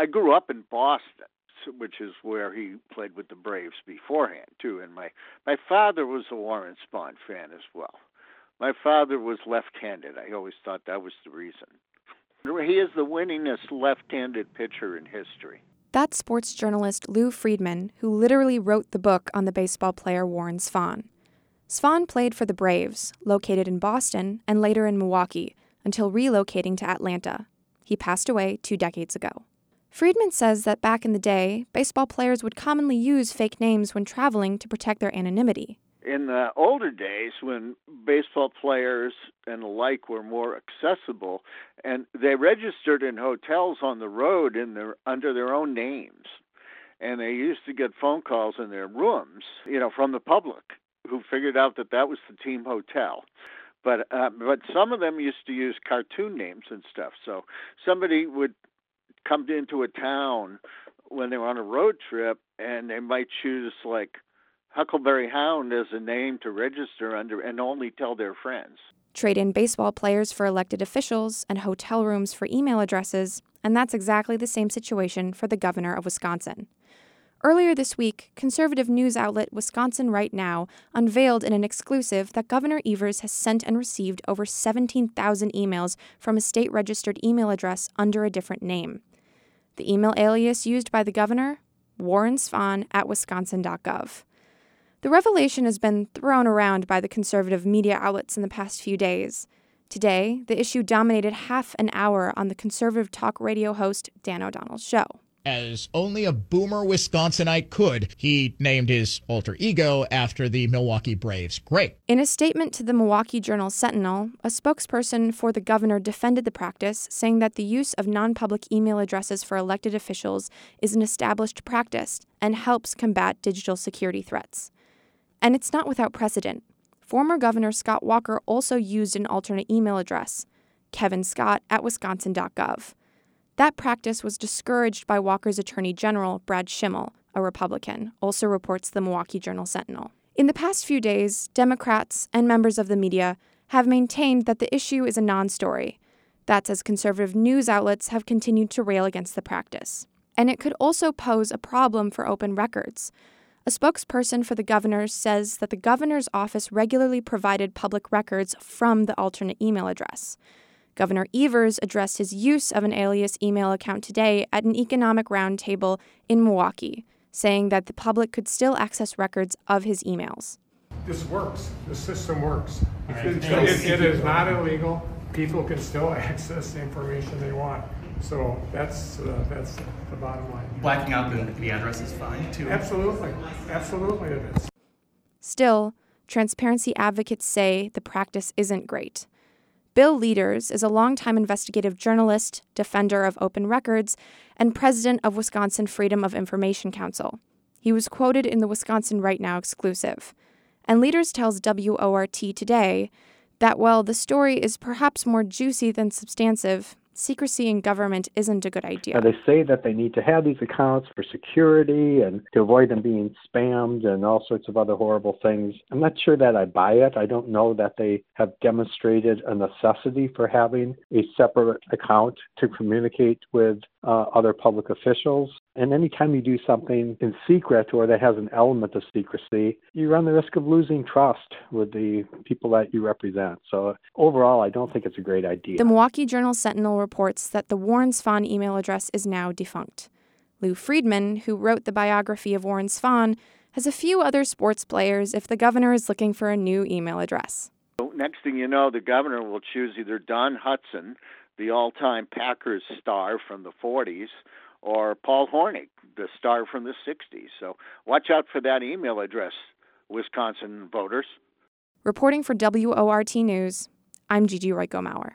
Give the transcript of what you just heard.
I grew up in Boston, which is where he played with the Braves beforehand too. And my my father was a Warren Spahn fan as well. My father was left-handed. I always thought that was the reason. He is the winningest left-handed pitcher in history. That's sports journalist Lew Freedman, who literally wrote the book on the baseball player Warren Spahn. Spahn played for the Braves, located in Boston and later in Milwaukee, until relocating to Atlanta. He passed away two decades ago. Freedman says that back in the day, baseball players would commonly use fake names when traveling to protect their anonymity. In the older days, when baseball players and the like were more accessible, and they registered in hotels on the road in their under their own names, and they used to get phone calls in their rooms, you know, from the public who figured out that that was the team hotel but uh, but some of them used to use cartoon names and stuff. So somebody would come into a town when they were on a road trip, and they might choose like Huckleberry Hound as a name to register under, and only tell their friends. Trade in baseball players for elected officials and hotel rooms for email addresses, and that's exactly the same situation for the governor of Wisconsin. Earlier this week, conservative news outlet Wisconsin Right Now unveiled in an exclusive that Governor Evers has sent and received over 17,000 emails from a state registered email address under a different name. The email alias used by the governor? Warren Spahn at wisconsin.gov. The revelation has been thrown around by the conservative media outlets in the past few days. Today, the issue dominated half an hour on the conservative talk radio host Dan O'Donnell's show as only a boomer Wisconsinite could. He named his alter ego after the Milwaukee Braves. Great. In a statement to the Milwaukee Journal Sentinel, a spokesperson for the governor defended the practice, saying that the use of non public email addresses for elected officials is an established practice and helps combat digital security threats. And it's not without precedent. Former Governor Scott Walker also used an alternate email address, Kevin Scott at wisconsin.gov. That practice was discouraged by Walker's Attorney General, Brad Schimel, a Republican, also reports the Milwaukee Journal Sentinel. In the past few days, Democrats and members of the media have maintained that the issue is a non story. That's as conservative news outlets have continued to rail against the practice. And it could also pose a problem for open records. A spokesperson for the governor says that the governor's office regularly provided public records from the alternate email address. Governor Evers addressed his use of an alias email account today at an economic roundtable in Milwaukee, saying that the public could still access records of his emails. This works. The system works. It, it, it is not illegal. People can still access the information they want. So that's uh, that's the bottom line. Blacking out the, the address is fine too. Absolutely, absolutely it is. Still, transparency advocates say the practice isn't great. Bill Lueders is a longtime investigative journalist, defender of open records, and president of Wisconsin Freedom of Information Council. He was quoted in the Wisconsin Right Now exclusive. And Lueders tells WORT today that while the story is perhaps more juicy than substantive, secrecy in government isn't a good idea. Now, they say that they need to have these accounts for security and to avoid them being spammed and all sorts of other horrible things. I'm not sure that I buy it. I don't know that they have demonstrated a necessity for having a separate account to communicate with uh, other public officials. And anytime you do something in secret or that has an element of secrecy, you run the risk of losing trust with the people that you represent. So overall, I don't think it's a great idea. The Milwaukee Journal Sentinel reports that the Warren Spahn email address is now defunct. Lew Freedman, who wrote the biography of Warren Spahn, has a few other sports players if the governor is looking for a new email address. Next thing you know, the governor will choose either Don Hutson, the all time Packers star from the 40s, or Paul Hornung, the star from the 60s. So watch out for that email address, Wisconsin voters. Reporting for WORT News, I'm Gigi Royko.